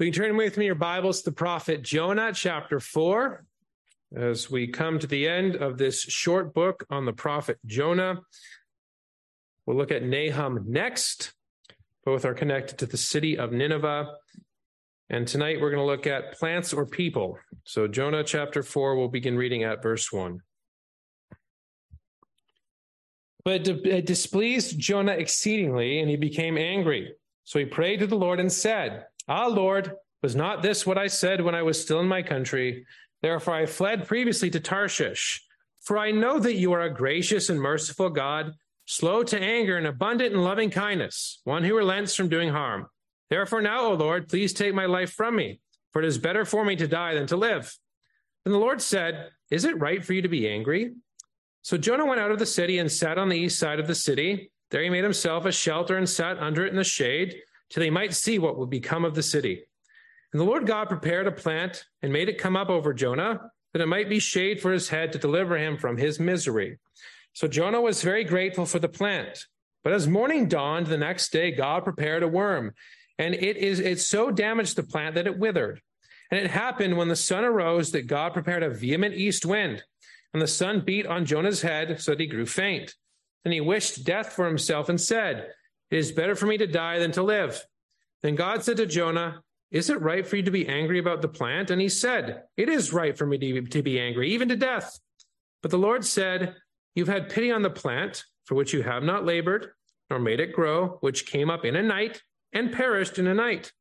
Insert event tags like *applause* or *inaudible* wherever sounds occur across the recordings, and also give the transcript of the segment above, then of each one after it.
We can turn with me your Bibles to the prophet Jonah, chapter 4, as we come to the end of this short book on the prophet Jonah. We'll look at Nahum next. Both are connected to the city of Nineveh. And tonight we're going to look at plants or people. So, Jonah chapter 4, we'll begin reading at verse 1. But it displeased Jonah exceedingly, and he became angry. So he prayed to the Lord and said, Ah, Lord, was not this what I said when I was still in my country? Therefore I fled previously to Tarshish. For I know that you are a gracious and merciful God, slow to anger and abundant in loving kindness, one who relents from doing harm. Therefore now, O Lord, please take my life from me, for it is better for me to die than to live. Then the Lord said, Is it right for you to be angry? So Jonah went out of the city and sat on the east side of the city. There he made himself a shelter and sat under it in the shade, till he might see what would become of the city. And the Lord God prepared a plant and made it come up over Jonah, that it might be shade for his head to deliver him from his misery. So Jonah was very grateful for the plant. But as morning dawned the next day, God prepared a worm, and it is it so damaged the plant that it withered. And it happened when the sun arose that God prepared a vehement east wind and the sun beat on Jonah's head so that he grew faint. Then he wished death for himself and said, It is better for me to die than to live. Then God said to Jonah, Is it right for you to be angry about the plant? And he said, It is right for me to be, to be angry, even to death. But the Lord said, You've had pity on the plant, for which you have not labored, nor made it grow, which came up in a night and perished in a night.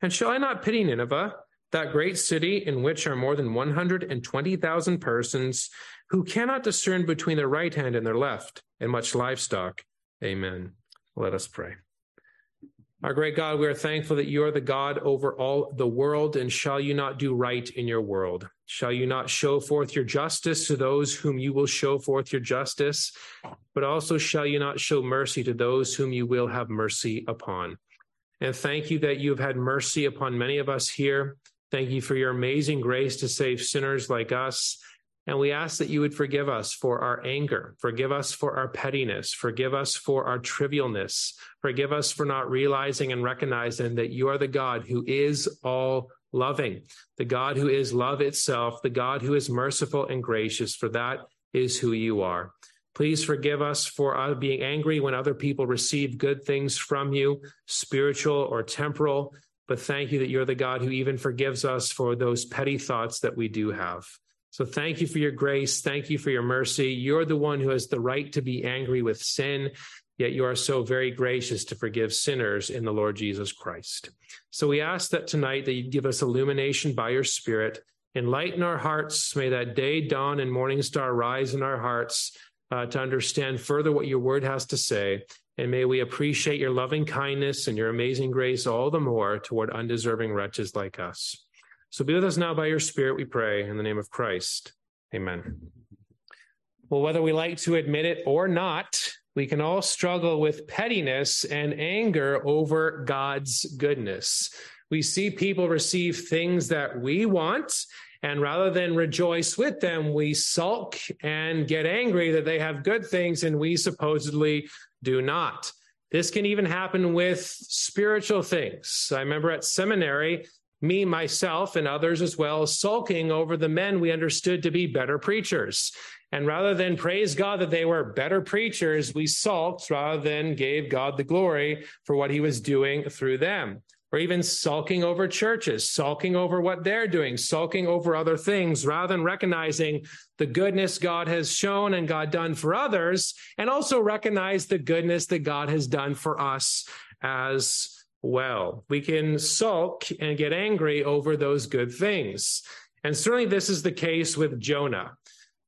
And shall I not pity Nineveh? that great city in which are more than 120,000 persons who cannot discern between their right hand and their left, and much livestock. Amen. Let us pray. Our great God, we are thankful that you are the God over all the world, and shall you not do right in your world? Shall you not show forth your justice to those whom you will show forth your justice? But also shall you not show mercy to those whom you will have mercy upon? And thank you that you have had mercy upon many of us here. Thank you for your amazing grace to save sinners like us. And we ask that you would forgive us for our anger, forgive us for our pettiness, forgive us for our trivialness, forgive us for not realizing and recognizing that you are the God who is all loving, the God who is love itself, the God who is merciful and gracious, for that is who you are. Please forgive us for uh, being angry when other people receive good things from you, spiritual or temporal. But thank you that you're the God who even forgives us for those petty thoughts that we do have. So thank you for your grace. Thank you for your mercy. You're the one who has the right to be angry with sin, yet you are so very gracious to forgive sinners in the Lord Jesus Christ. So we ask that tonight that you give us illumination by your Spirit, enlighten our hearts. May that day dawn and morning star rise in our hearts uh, to understand further what your word has to say. And may we appreciate your loving kindness and your amazing grace all the more toward undeserving wretches like us. So be with us now by your Spirit, we pray, in the name of Christ. Amen. Well, whether we like to admit it or not, we can all struggle with pettiness and anger over God's goodness. We see people receive things that we want, and rather than rejoice with them, we sulk and get angry that they have good things and we supposedly do not. This can even happen with spiritual things. I remember at seminary, me, myself, and others as well, sulking over the men we understood to be better preachers. And rather than praise God that they were better preachers, we sulked rather than gave God the glory for what he was doing through them or even sulking over churches, sulking over what they're doing, sulking over other things, rather than recognizing the goodness God has shown and God done for others, and also recognize the goodness that God has done for us as well. We can sulk and get angry over those good things. And certainly this is the case with Jonah.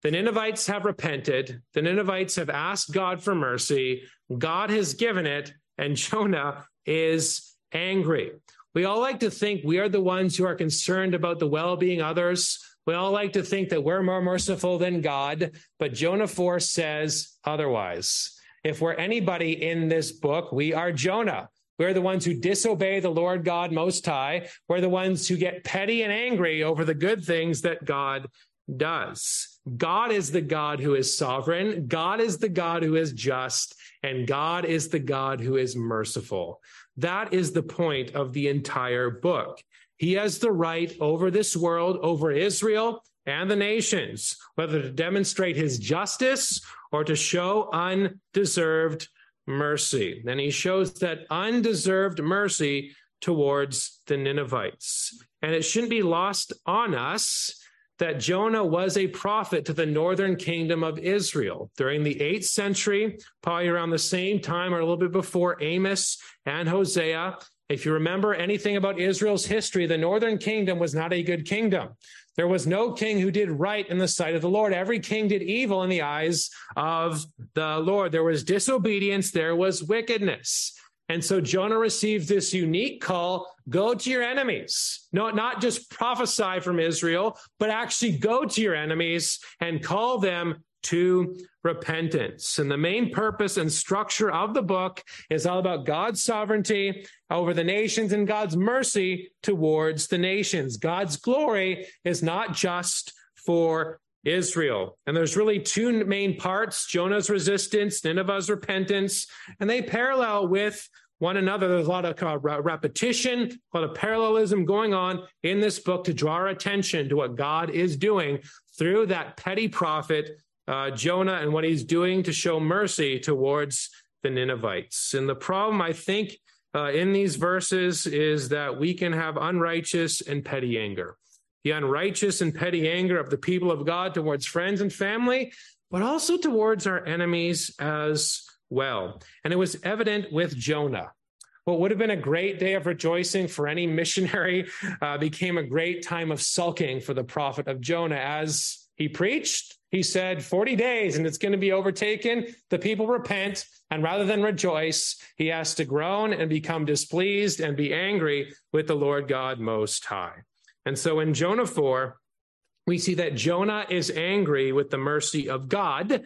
The Ninevites have repented. The Ninevites have asked God for mercy. God has given it, and *laughs* Jonah is angry. We all like to think we are the ones who are concerned about the well being of others. We all like to think that we're more merciful than God, but Jonah 4 says otherwise. If we're anybody in this book, we are Jonah. We're the ones who disobey the Lord God Most High. We're the ones who get petty and angry over the good things that God does. God is the God who is sovereign. God is the God who is just. And God is the God who is merciful. That is the point of the entire book. He has the right over this world, over Israel and the nations, whether to demonstrate his justice or to show undeserved mercy. And he shows that undeserved mercy towards the Ninevites. And it shouldn't be lost on us that Jonah was a prophet to the northern kingdom of Israel during the 8th century, probably around the same time or a little bit before Amos and Hosea. If you remember anything about Israel's history, the northern kingdom was not a good kingdom. There was no king who did right in the sight of the Lord. Every king did evil in the eyes of the Lord. There was disobedience, there was wickedness. And so Jonah received this unique call go to your enemies. No, not just prophesy from Israel, but actually go to your enemies and call them to repentance. And the main purpose and structure of the book is all about God's sovereignty over the nations and God's mercy towards the nations. God's glory is not just for Israel. And there's really two main parts Jonah's resistance, Nineveh's repentance, and they parallel with one another. There's a lot of uh, repetition, a lot of parallelism going on in this book to draw our attention to what God is doing through that petty prophet, uh, Jonah, and what he's doing to show mercy towards the Ninevites. And the problem, I think, uh, in these verses is that we can have unrighteous and petty anger the unrighteous and petty anger of the people of God towards friends and family, but also towards our enemies as well. And it was evident with Jonah. What would have been a great day of rejoicing for any missionary uh, became a great time of sulking for the prophet of Jonah. As he preached, he said, 40 days and it's going to be overtaken. The people repent. And rather than rejoice, he has to groan and become displeased and be angry with the Lord God Most High. And so in Jonah 4, we see that Jonah is angry with the mercy of God.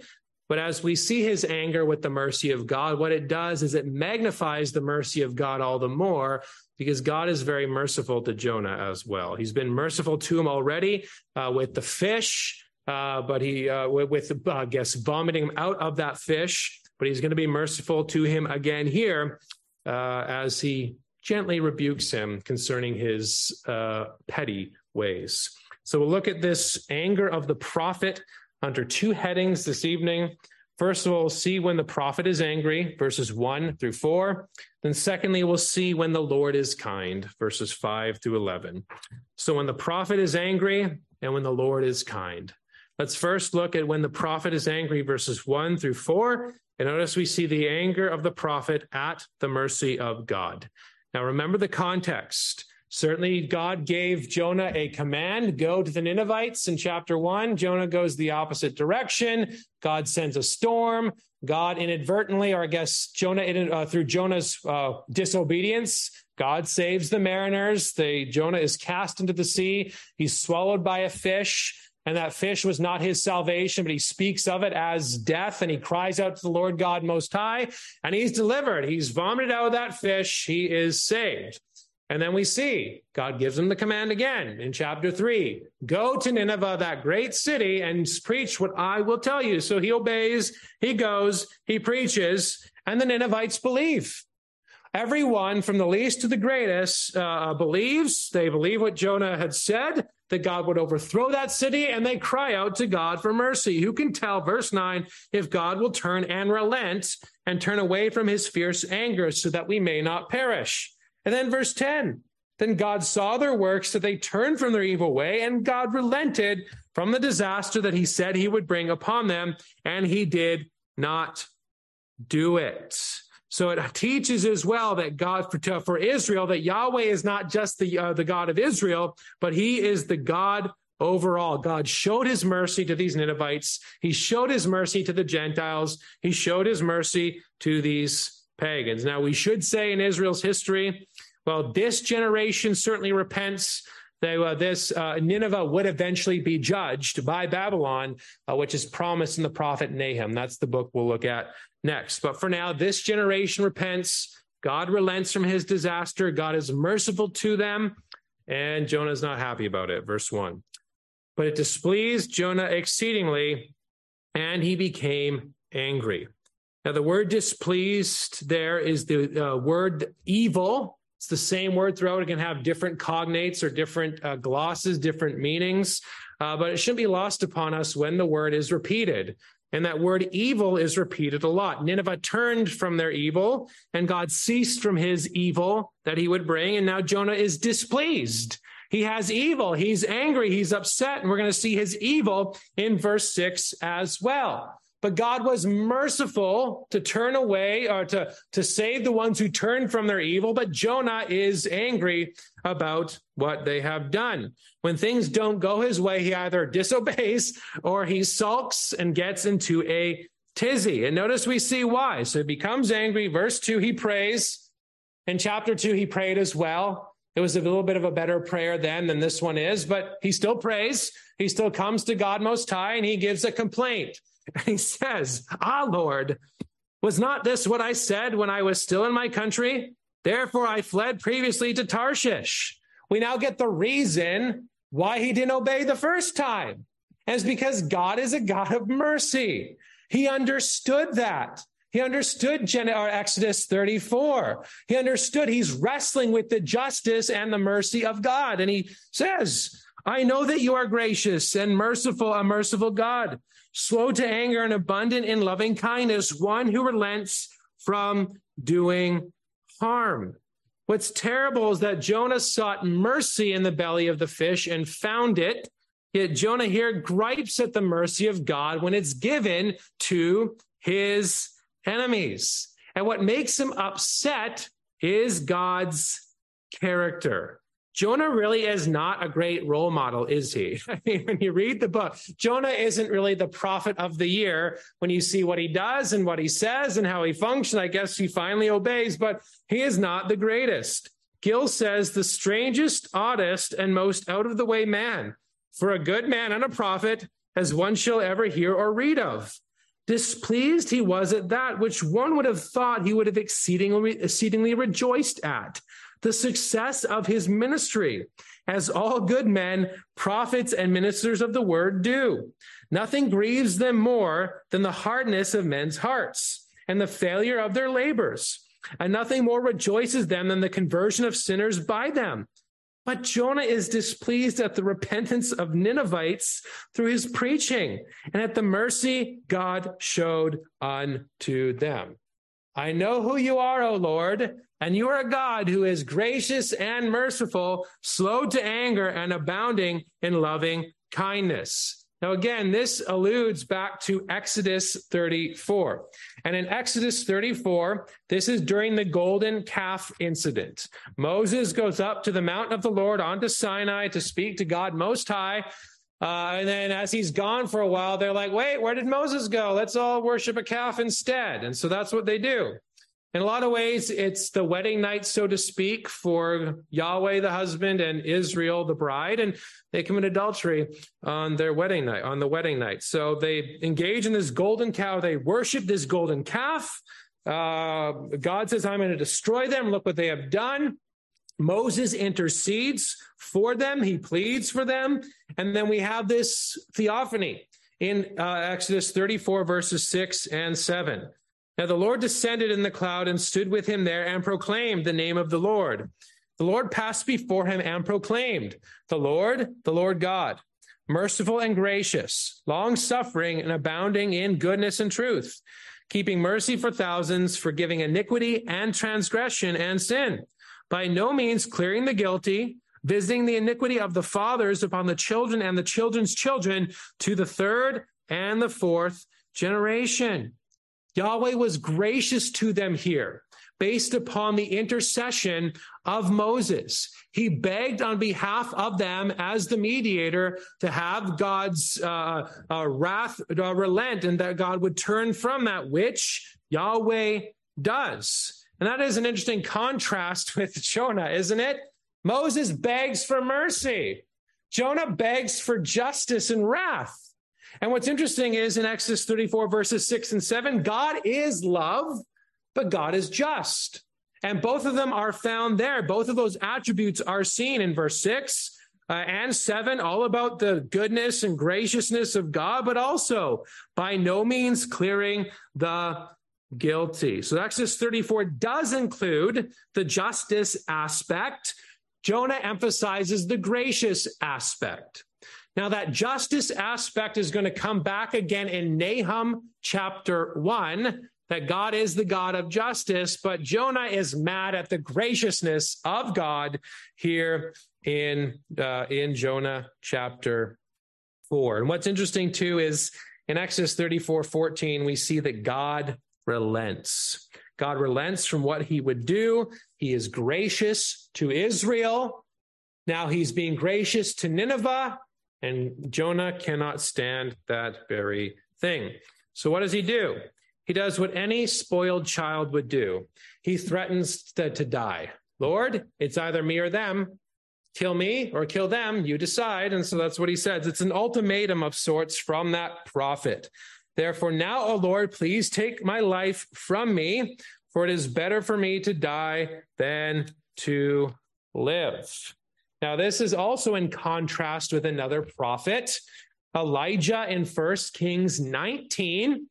But as we see his anger with the mercy of God, what it does is it magnifies the mercy of God all the more because God is very merciful to Jonah as well. He's been merciful to him already uh, with the fish, uh, but he, uh, with, uh, I guess, vomiting him out of that fish. But he's going to be merciful to him again here uh, as he gently rebukes him concerning his uh, petty ways. So we'll look at this anger of the prophet under two headings this evening. First of all, we'll see when the prophet is angry, verses 1 through 4. Then, secondly, we'll see when the Lord is kind, verses 5 through 11. So, when the prophet is angry and when the Lord is kind. Let's first look at when the prophet is angry, verses 1 through 4. And notice we see the anger of the prophet at the mercy of God. Now, remember the context. Certainly, God gave Jonah a command go to the Ninevites in chapter one. Jonah goes the opposite direction. God sends a storm. God inadvertently, or I guess Jonah, uh, through Jonah's uh, disobedience, God saves the mariners. The, Jonah is cast into the sea. He's swallowed by a fish. And that fish was not his salvation, but he speaks of it as death and he cries out to the Lord God Most High and he's delivered. He's vomited out of that fish. He is saved. And then we see God gives him the command again in chapter three go to Nineveh, that great city, and preach what I will tell you. So he obeys, he goes, he preaches, and the Ninevites believe. Everyone from the least to the greatest uh, believes. They believe what Jonah had said that God would overthrow that city, and they cry out to God for mercy. Who can tell, verse 9, if God will turn and relent and turn away from his fierce anger so that we may not perish? And then verse 10, then God saw their works, that they turned from their evil way, and God relented from the disaster that he said he would bring upon them, and he did not do it. So it teaches as well that God for, Israel that Yahweh is not just the uh, the God of Israel, but He is the God overall. God showed His mercy to these Ninevites. He showed His mercy to the Gentiles. He showed His mercy to these pagans. Now we should say in Israel's history, well, this generation certainly repents. They, uh, this uh, Nineveh would eventually be judged by Babylon, uh, which is promised in the prophet Nahum. That's the book we'll look at next. But for now, this generation repents. God relents from his disaster. God is merciful to them. And Jonah is not happy about it. Verse 1. But it displeased Jonah exceedingly, and he became angry. Now, the word displeased there is the uh, word evil. It's the same word throughout. It can have different cognates or different uh, glosses, different meanings, uh, but it shouldn't be lost upon us when the word is repeated. And that word evil is repeated a lot. Nineveh turned from their evil, and God ceased from his evil that he would bring. And now Jonah is displeased. He has evil. He's angry. He's upset. And we're going to see his evil in verse six as well. But God was merciful to turn away or to, to save the ones who turn from their evil. But Jonah is angry about what they have done. When things don't go his way, he either disobeys or he sulks and gets into a tizzy. And notice we see why. So he becomes angry. Verse two, he prays. In chapter two, he prayed as well. It was a little bit of a better prayer then than this one is, but he still prays. He still comes to God Most High and he gives a complaint. And *laughs* he says, Ah, Lord, was not this what I said when I was still in my country? Therefore, I fled previously to Tarshish. We now get the reason why he didn't obey the first time. And it's because God is a God of mercy. He understood that. He understood Exodus 34. He understood he's wrestling with the justice and the mercy of God. And he says, I know that you are gracious and merciful, a merciful God, slow to anger and abundant in loving kindness, one who relents from doing harm. What's terrible is that Jonah sought mercy in the belly of the fish and found it. Yet Jonah here gripes at the mercy of God when it's given to his enemies. And what makes him upset is God's character. Jonah really is not a great role model, is he? *laughs* I mean, when you read the book, Jonah isn't really the prophet of the year. When you see what he does and what he says and how he functions, I guess he finally obeys, but he is not the greatest. Gill says the strangest, oddest, and most out of the way man for a good man and a prophet as one shall ever hear or read of. Displeased he was at that which one would have thought he would have exceedingly, exceedingly rejoiced at the success of his ministry, as all good men, prophets, and ministers of the word do. Nothing grieves them more than the hardness of men's hearts and the failure of their labors. And nothing more rejoices them than the conversion of sinners by them. But Jonah is displeased at the repentance of Ninevites through his preaching and at the mercy God showed unto them. I know who you are, O Lord, and you are a God who is gracious and merciful, slow to anger, and abounding in loving kindness. Now, again, this alludes back to Exodus 34. And in Exodus 34, this is during the golden calf incident. Moses goes up to the mountain of the Lord onto Sinai to speak to God Most High. Uh, and then as he's gone for a while, they're like, wait, where did Moses go? Let's all worship a calf instead. And so that's what they do. In a lot of ways, it's the wedding night, so to speak, for Yahweh the husband and Israel the bride, and they commit adultery on their wedding night, on the wedding night. So they engage in this golden cow. They worship this golden calf. Uh, God says, I'm going to destroy them. Look what they have done. Moses intercedes for them. He pleads for them. And then we have this theophany in uh, Exodus 34, verses 6 and 7. Now the Lord descended in the cloud and stood with him there and proclaimed the name of the Lord. The Lord passed before him and proclaimed, The Lord, the Lord God, merciful and gracious, long suffering and abounding in goodness and truth, keeping mercy for thousands, forgiving iniquity and transgression and sin, by no means clearing the guilty, visiting the iniquity of the fathers upon the children and the children's children to the third and the fourth generation. Yahweh was gracious to them here based upon the intercession of Moses. He begged on behalf of them as the mediator to have God's uh, uh, wrath uh, relent and that God would turn from that, which Yahweh does. And that is an interesting contrast with *laughs* Jonah, isn't it? Moses begs for mercy. Jonah begs for justice and wrath. And what's interesting is in Exodus 34, verses 6 and 7, God is love, but God is just. And both of them are found there. Both of those attributes are seen in verse 6 uh, and 7, all about the goodness and graciousness of God, but also by no means clearing the guilty. So Exodus 34 does include the justice aspect. Jonah emphasizes the gracious aspect. Now, that justice aspect is going to come back again in Nahum chapter 1, that God is the God of justice, but Jonah is mad at the graciousness of God here in, uh, in Jonah chapter 4. And what's interesting too is in Exodus 34 14, we see that God relents. God relents from what he would do. He is gracious to Israel. Now he's being gracious to Nineveh, and Jonah cannot stand that very thing. So, what does he do? He does what any spoiled child would do. He threatens to, to die. Lord, it's either me or them. Kill me or kill them. You decide. And so that's what he says. It's an ultimatum of sorts from that prophet. Therefore, now, O Lord, please take my life from me, for it is better for me to die than to live. Now, this is also in contrast with another prophet, Elijah in 1 Kings 19.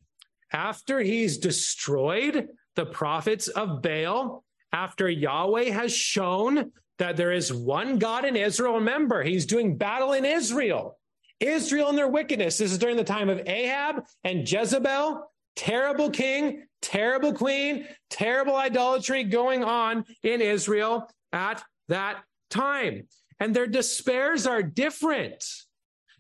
After he's destroyed the prophets of Baal, after Yahweh has shown that there is one God in Israel, remember, he's doing battle in Israel. Israel and their wickedness. This is during the time of Ahab and Jezebel. Terrible king, terrible queen, terrible idolatry going on in Israel at that time. And their despairs are different.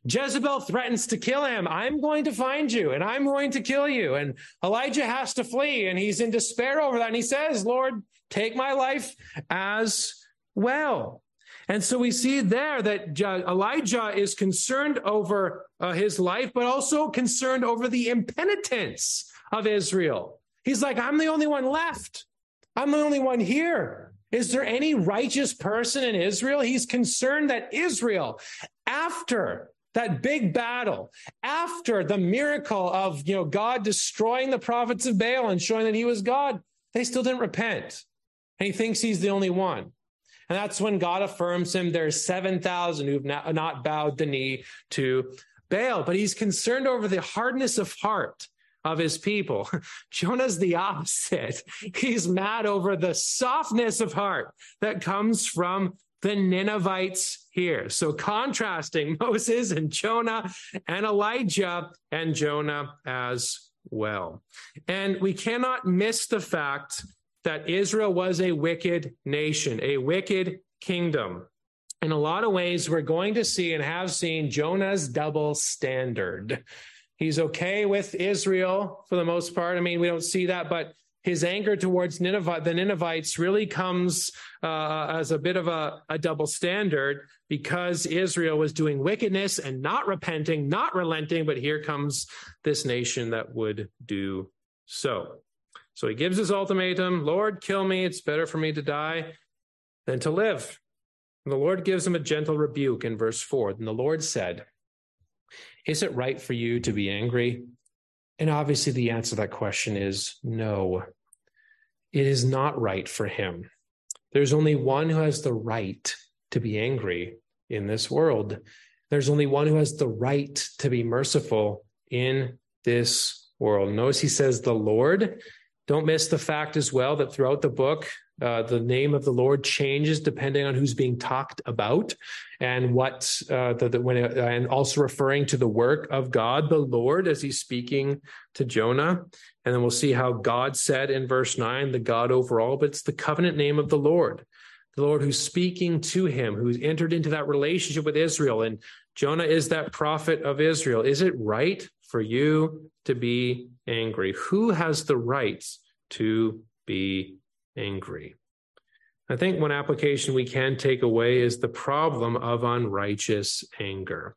Jezebel threatens to kill him. I'm going to find you and I'm going to kill you. And Elijah has to flee and he's in despair over that. And he says, Lord, take my life as well. And so we see there that Elijah is concerned over uh, his life, but also concerned over the impenitence of Israel. He's like, I'm the only one left. I'm the only one here. Is there any righteous person in Israel? He's concerned that Israel, after that big battle, after the miracle of you know God destroying the prophets of Baal and showing that he was God, they still didn't repent. And he thinks he's the only one. And that's when God affirms him. There's 7,000 who've not, not bowed the knee to Baal, but he's concerned over the hardness of heart of his people. *laughs* Jonah's the opposite. *laughs* He's mad over the softness of heart that comes from the Ninevites here. So contrasting *laughs* Moses and Jonah and Elijah and Jonah as well. And we cannot miss the fact that Israel was a wicked nation, a wicked kingdom. In a lot of ways, we're going to see and have seen Jonah's double standard. He's okay with Israel for the most part. I mean, we don't see that, but his anger towards Nineveh, the Ninevites really comes uh, as a bit of a, a double standard because Israel was doing wickedness and not repenting, not relenting. But here comes this nation that would do so. So he gives his ultimatum Lord, kill me. It's better for me to die than to live. And the Lord gives him a gentle rebuke in verse 4. And the Lord said, Is it right for you to be angry? And obviously, the answer to that question is no. It is not right for him. There's only one who has the right to be angry in this world. There's only one who has the right to be merciful in this world. Notice he says, The Lord don't miss the fact as well that throughout the book, uh, the name of the Lord changes depending on who's being talked about and what uh, the, the, when it, and also referring to the work of God, the Lord, as he's speaking to Jonah. And then we'll see how God said in verse nine, the God overall, but it's the covenant name of the Lord, the Lord who's speaking to him, who's entered into that relationship with Israel. And Jonah is that prophet of Israel. Is it right for you to be angry? Who has the right to be angry? I think one application we can take away is the problem of unrighteous anger.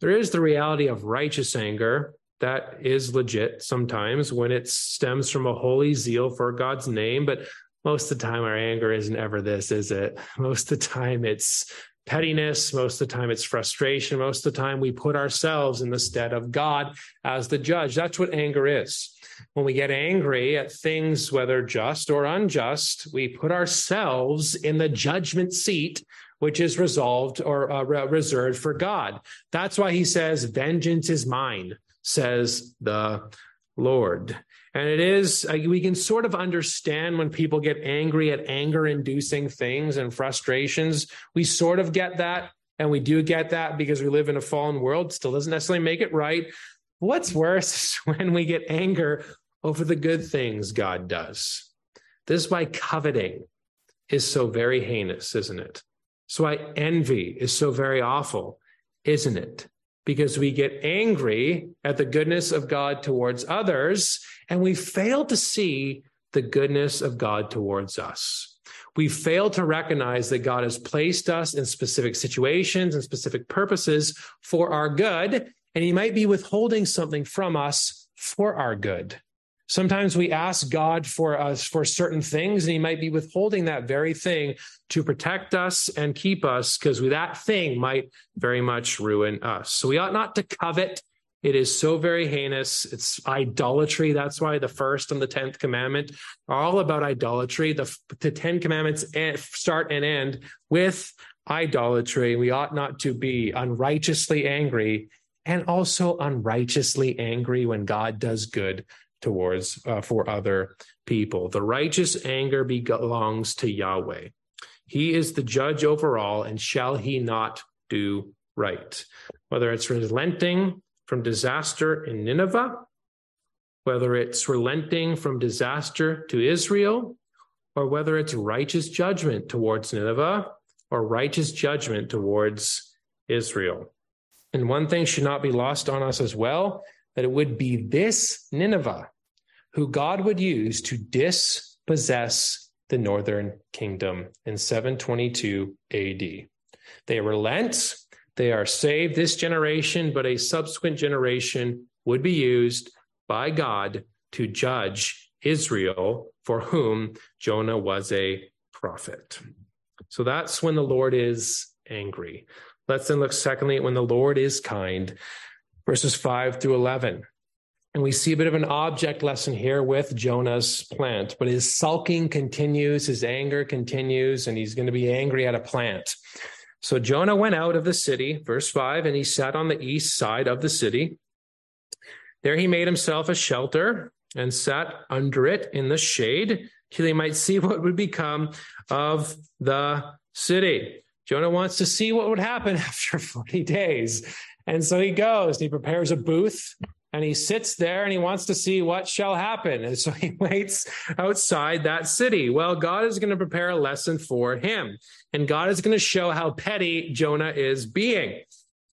There is the reality of righteous anger that is legit sometimes when it stems from a holy zeal for God's name, but most of the time our anger isn't ever this, is it? *laughs* Most of the time it's pettiness. Most of the time, it's frustration. Most of the time, we put ourselves in the stead of God as the judge. That's what anger is. When we get angry at things, whether just or unjust, we put ourselves in the judgment seat, which is resolved or uh, reserved for God. That's why he says, Vengeance is mine, says the Lord. And it is, uh, we can sort of understand when people get angry at anger inducing things and frustrations. We sort of get that. And we do get that because we live in a fallen world. Still doesn't necessarily make it right. What's worse is *laughs* when we get anger over the good things God does. This is why coveting is so very heinous, isn't it? So why envy is so very awful, isn't it? Because we get angry at the goodness of God towards others and we fail to see the goodness of God towards us. We fail to recognize that God has placed us in specific situations and specific purposes for our good, and He might be withholding something from us for our good. Sometimes we ask God for us for certain things, and He might be withholding that very thing to protect us and keep us, because that thing might very much ruin us. So we ought not to covet. It is so very heinous. It's idolatry. That's why the first and the tenth commandment are all about idolatry. The, the Ten Commandments start and end with idolatry. We ought not to be unrighteously angry and also unrighteously angry when God does good towards uh, for other people. The righteous anger belongs to Yahweh. He is the judge over all, and shall he not do right? Whether it's relenting from disaster in Nineveh, whether it's relenting from disaster to Israel, or whether it's righteous judgment towards Nineveh or righteous judgment towards Israel. And one thing should not be lost on us as well that it would be this Nineveh who God would use to dispossess the northern kingdom in 722 AD. They relent, they are saved this generation, but a subsequent generation would be used by God to judge Israel, for whom Jonah was a prophet. So that's when the Lord is angry. Let's then look secondly when the Lord is kind verses 5 through 11. And we see a bit of an object lesson here with Jonah's plant, but his sulking continues, his anger continues, and he's going to be angry at a plant. So Jonah went out of the city, verse 5, and he sat on the east side of the city. There he made himself a shelter and sat under it in the shade till he might see *laughs* what would become of the city. Jonah wants to see what would happen *laughs* after 40 days. And so he goes he prepares a booth and he sits there and he wants to see what shall happen. And so *laughs* he waits outside that city. Well, God is going to prepare a lesson for him, and God is going to show how petty Jonah is being.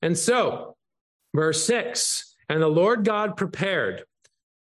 And so, verse six, and the Lord God prepared.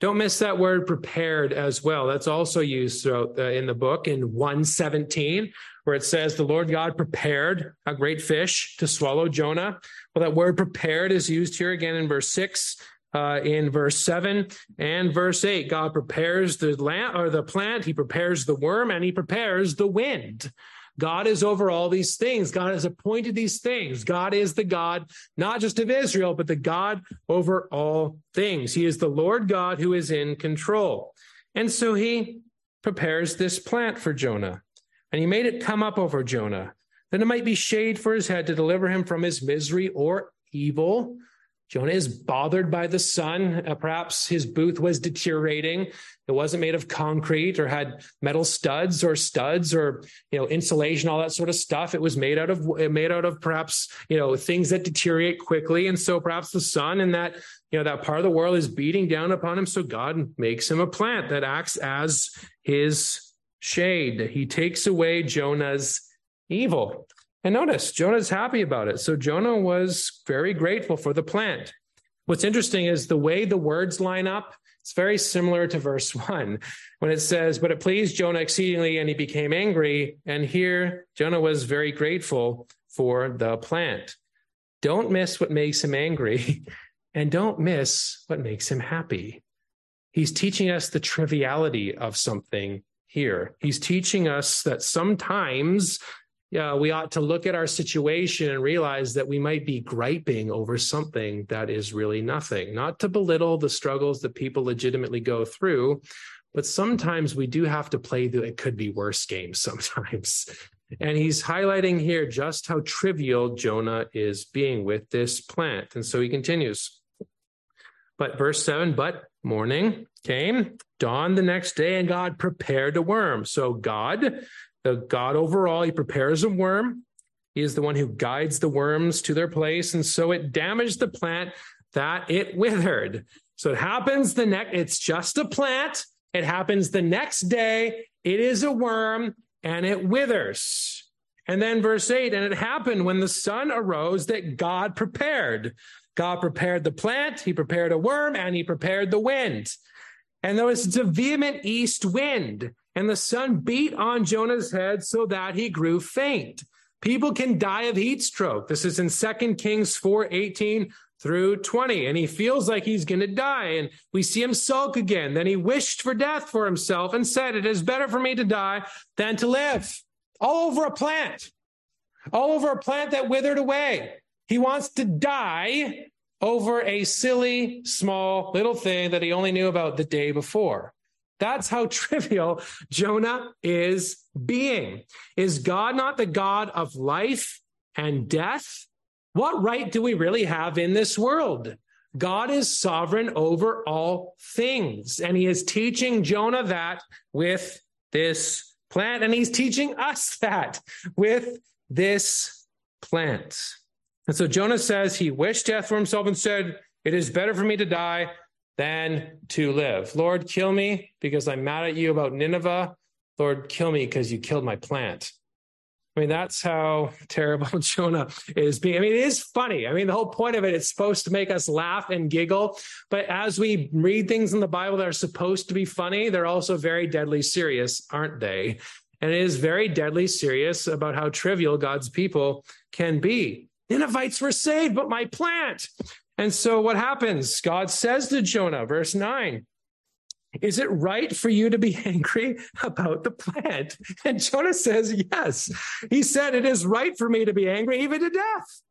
Don't miss that word prepared as well. That's also used throughout uh, in the book in 117, where it says the Lord God prepared a great fish to swallow Jonah. Well, that word prepared is used here again in verse six, uh, in verse seven and verse eight. God prepares the land or the plant, he prepares the worm, and he prepares the wind. God is over all these things. God has appointed these things. God is the God, not just of Israel, but the God over all things. He is the Lord God who is in control. And so he prepares this plant for Jonah and he made it come up over Jonah, that it might be shade for his head to deliver him from his misery or evil. Jonah is bothered by the sun. Uh, perhaps his booth was deteriorating. It wasn't made of concrete or had metal studs or studs or you know insulation, all that sort of stuff. It was made out of made out of perhaps you know things that deteriorate quickly, and so perhaps the sun and that you know that part of the world is beating down upon him. So God makes him a plant that acts as his shade. He takes away Jonah's evil. And notice, Jonah's happy about it. So Jonah was very grateful for the plant. What's interesting is the way the words line up. It's very similar to verse *laughs* one when it says, But it pleased Jonah exceedingly, and he became angry. And here, Jonah was very grateful for the plant. Don't miss what makes him angry, *laughs* and don't miss what makes him happy. He's teaching us the triviality of something here. He's teaching us that sometimes yeah, we ought to look at our situation and realize that we might be griping over something that is really nothing. Not to belittle the struggles that people legitimately go through, but sometimes we do have to play the it could be worse game *laughs* sometimes. And he's highlighting here just how trivial Jonah is being with this plant. And so he continues But verse 7 But morning came, dawned the next day, and God prepared a worm. So God, the God overall, he prepares a worm. He is the one who guides the worms to their place. And so it damaged the plant that it withered. So it happens the next, it's just a plant. It happens the next day. It is a worm and it withers. And then verse 8, and it happened when the sun arose that God prepared. God prepared the plant, he prepared a worm, and he prepared the wind. And there was a vehement east wind, and the sun beat on Jonah's head so that he grew faint. People can die of heat stroke. This is in 2 Kings 4 18 through 20. And he feels like he's going to die. And we see him sulk again. Then he wished for death for himself and said, It is better for me to die than to live. All over a plant, all over a plant that withered away. He wants to die over a silly, small, little thing that he only knew about the day before. That's how *laughs* trivial Jonah is being. Is God not the God of life and death? What right do we really have in this world? God is sovereign over all things. And he is teaching Jonah that with this plant. And he's teaching us *laughs* that with this plant. And so Jonah says he wished death for himself and said, It is better for me to die than to live. Lord, kill me because I'm mad at you about Nineveh. Lord, kill me because you killed my plant. I mean, that's how *laughs* terrible *laughs* Jonah is being. I mean, it is funny. I mean, the whole point of it, it's supposed to make us laugh and giggle. But as we read things in the Bible that are supposed to be funny, they're also very deadly serious, aren't they? And it is very deadly serious about how trivial God's people can be. Ninevites were saved, but my plant. And so what happens? God says to Jonah, verse 9, is it right for you to be *laughs* angry about the plant? And Jonah says, Yes. He said, It is right for me to be angry, even to death.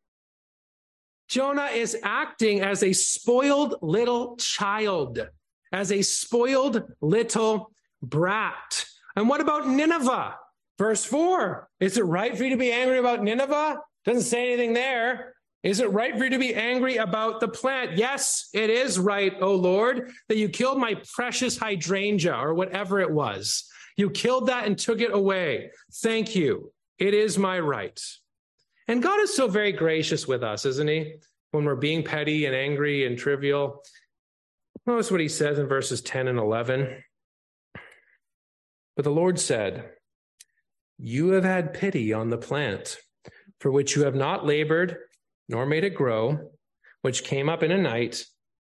Jonah is acting as a spoiled little child, as a spoiled little brat. And what about Nineveh? Verse 4 Is it right for you to be angry about Nineveh? Doesn't say anything there. Is it right for you to be angry about the plant? Yes, it is right, O Lord, that you killed my precious hydrangea or whatever it was. You killed that and took it away. Thank you. It is my right. And God is so very gracious with us, isn't he? When we're being petty and angry and trivial. Notice what he says in verses 10 and 11. But the Lord said, You have had pity on the plant for which you have not labored nor made it grow, which came up in a night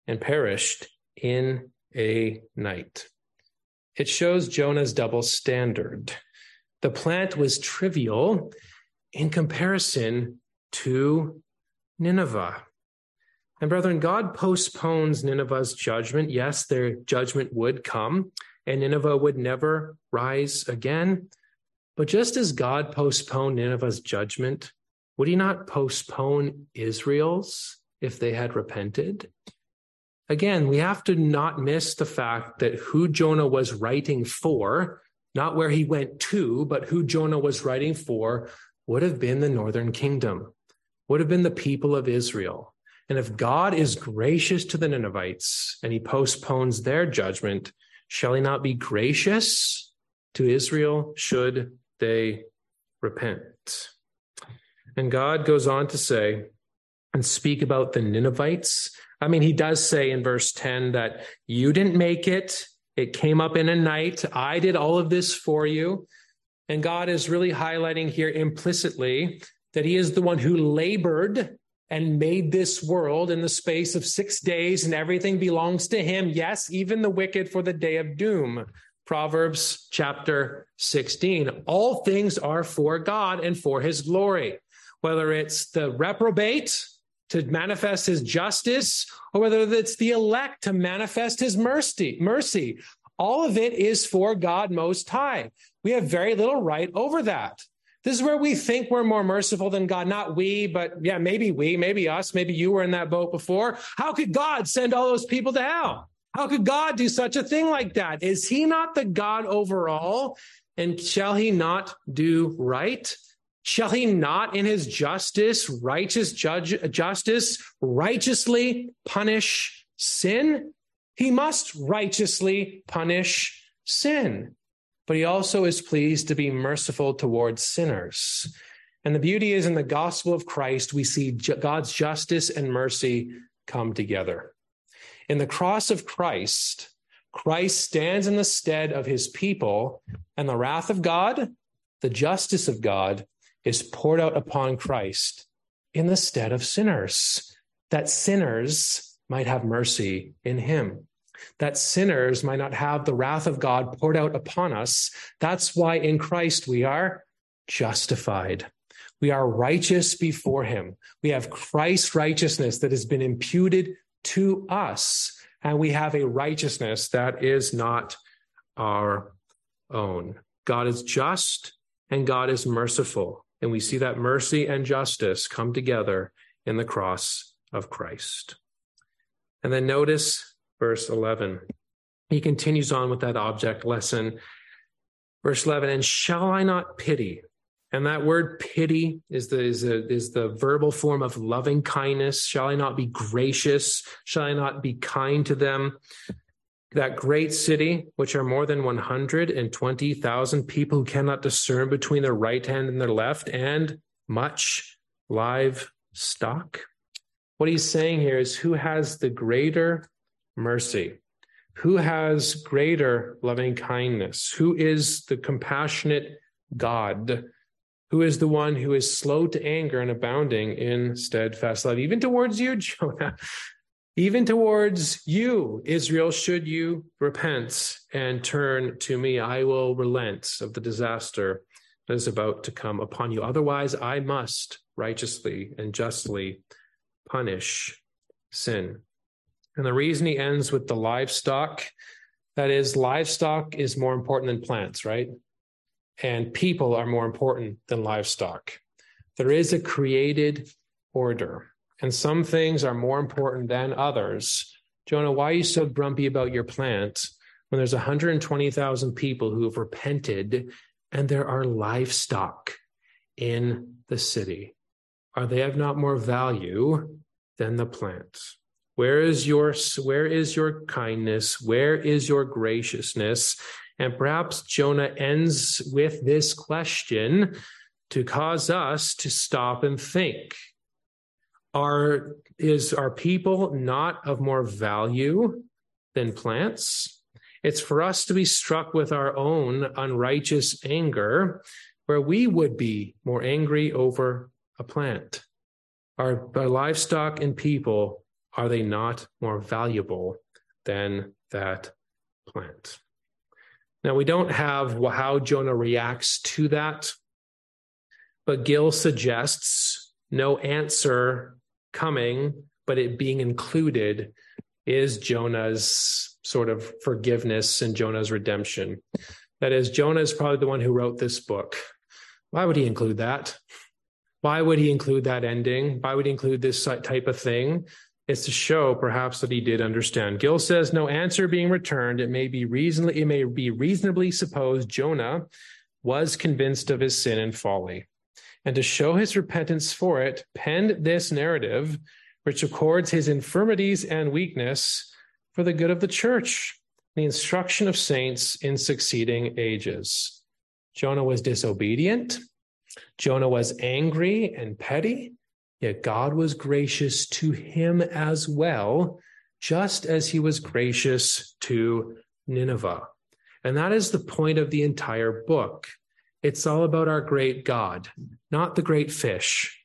and perished in a night. It shows Jonah's double standard. The plant was trivial in comparison to Nineveh. And brethren, God postpones Nineveh's judgment. Yes, their judgment would come, and Nineveh would never rise again. But just as God postponed Nineveh's judgment, would he not postpone Israel's if they had repented? Again, we have to not miss the fact that who Jonah was writing for, not where he went to, but who Jonah was writing for, would have been the northern kingdom, would have been the people of Israel. And if God is gracious to the Ninevites and he postpones their judgment, shall he not be gracious to Israel should they repent? And God goes on to say and speak about the Ninevites. I mean, he does say in verse 10 that you didn't make it. It came up in a night. I did all of this for you. And God is really highlighting here implicitly that he is the one who labored and made this world in the space of six days, and everything belongs to him. Yes, even the wicked for the day of doom. Proverbs chapter 16. All things are for God and for his glory whether it's the reprobate to manifest his justice or whether it's the elect to manifest his mercy mercy. All of it is for god most high. We have very little right over that. This is where we think we're more merciful than god. Not we but yeah maybe we maybe us maybe you were in that boat before. How could god send all those people to hell? How could god do such a thing like that? Is he not the god overall? And shall he not do right Shall he not in his justice, righteous judge, justice, righteously punish sin, he must righteously punish sin. But he also is pleased to be merciful towards sinners. And the beauty is in the gospel of Christ, we see God's justice and mercy come together. In the cross of Christ, Christ stands in the stead of his people, and the wrath of God, the justice of God, is poured out upon Christ in the stead of sinners, that sinners might have mercy in him, that sinners might not have the wrath of God poured out upon us. That's why in Christ we are justified. We are righteous before him. We have Christ's righteousness that has been imputed to us, and we have a righteousness that is not our own. God is just and God is merciful. And we see that mercy and justice come together in the cross of Christ. And then notice verse 11. He continues on with that object lesson. Verse 11, and shall I not pity? And that word pity is the, is, the, is the verbal form of loving kindness. Shall I not be gracious? Shall I not be kind to them? That great city, which are more than 120,000 people who cannot discern between their right hand and their left, and much livestock. What he's saying here is who has the greater mercy? Who has greater loving kindness? Who is the compassionate God? who is the one who is slow to anger and abounding in steadfast love, even towards you, *laughs* Jonah. Even towards you, Israel, should you repent and turn to me, I will relent of the disaster that is about to come upon you. Otherwise, I must righteously and justly punish sin. And the reason he ends with the livestock, that is, livestock is more important than plants, right? and people are more important than livestock. There is a created order, and some things are more important than others. Jonah, why are you so grumpy about your plant when there's 120,000 people who have repented and there are livestock in the city? Are they of not more value than the plant? Where is your where is your kindness? Where is your graciousness? And perhaps Jonah ends with this question to cause us to stop and think. Are, is, are people not of more value than plants? It's for us to be struck with our own unrighteous anger, where we would be more angry over a plant. Are, our livestock and people, are they not more valuable than that plant? Now, we don't have how Jonah reacts to that, but Gill suggests no answer coming, but it being included is Jonah's sort of forgiveness and Jonah's redemption. That is, Jonah is probably the one who wrote this book. Why would he include that? Why would he include that ending? Why would he include this type of thing? It's to show perhaps that he did understand. Gill says, no answer being returned, it may be reasonably it may be reasonably supposed Jonah was convinced of his sin and folly. And to show his repentance for it, penned this narrative, which records his infirmities and weakness for the good of the church, the instruction of saints in succeeding ages. Jonah was disobedient. Jonah was angry and petty. Yet God was gracious to him as well, just as he was gracious to Nineveh. And that is the point of the entire book. It's all about our great God, not the great fish.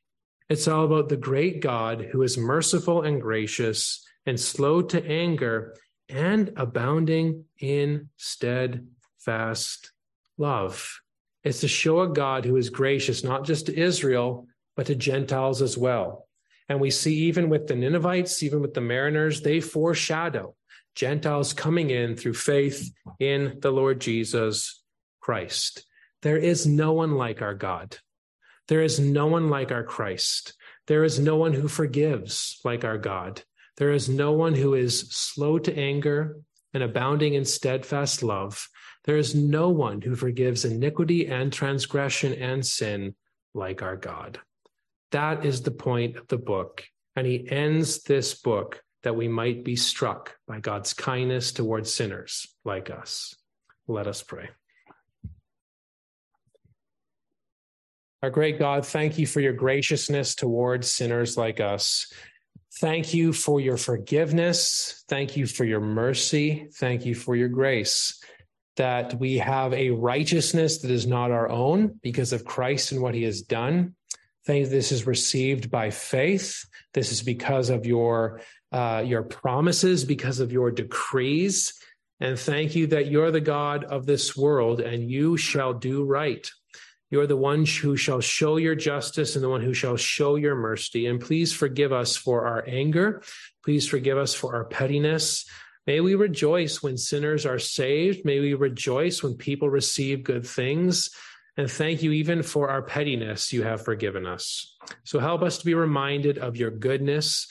It's all about the great God who is merciful and gracious and slow to anger and abounding in steadfast love. It's to show a God who is gracious not just to Israel, but to Gentiles as well. And we see even with the Ninevites, even with the mariners, they foreshadow Gentiles coming in through faith in the Lord Jesus Christ. There is no one like our God. There is no one like our Christ. There is no one who forgives like our God. There is no one who is slow to anger and abounding in steadfast love. There is no one who forgives iniquity and transgression and sin like our God. That is the point of the book. And he ends this book that we might be struck by God's kindness towards sinners like us. Let us pray. Our great God, thank you for your graciousness towards sinners like us. Thank you for your forgiveness. Thank you for your mercy. Thank you for your grace. That we have a righteousness that is not our own because of Christ and what he has done. Thank you. This is received by faith. This is because of your uh, your promises, because of your decrees. And thank you that you're the God of this world and you shall do right. You are the one who shall show your justice and the one who shall show your mercy. And please forgive us for our anger. Please forgive us for our pettiness. May we rejoice when sinners are saved. May we rejoice when people receive good things. And thank you even for our pettiness, you have forgiven us. So help us to be reminded of your goodness.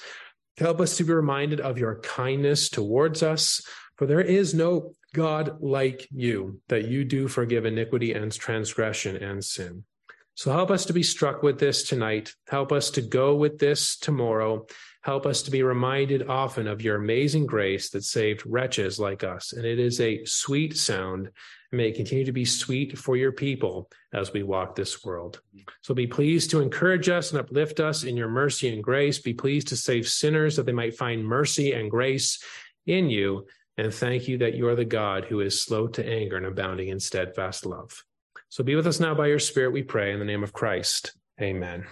Help us to be reminded of your kindness towards us. For there is no God like you, that you do forgive iniquity and transgression and sin. So help us to be struck with this tonight. Help us to go with this tomorrow. Help us to be reminded often of your amazing grace that saved wretches like us. And it is a sweet sound. may it continue to be sweet for your people as we walk this world. So be pleased to encourage us and uplift us in your mercy and grace. Be pleased to save sinners that they might find mercy and grace in you and thank you that you are the God who is slow to anger and abounding in steadfast love. So be with us now by your Spirit, we pray, in the name of Christ. Amen.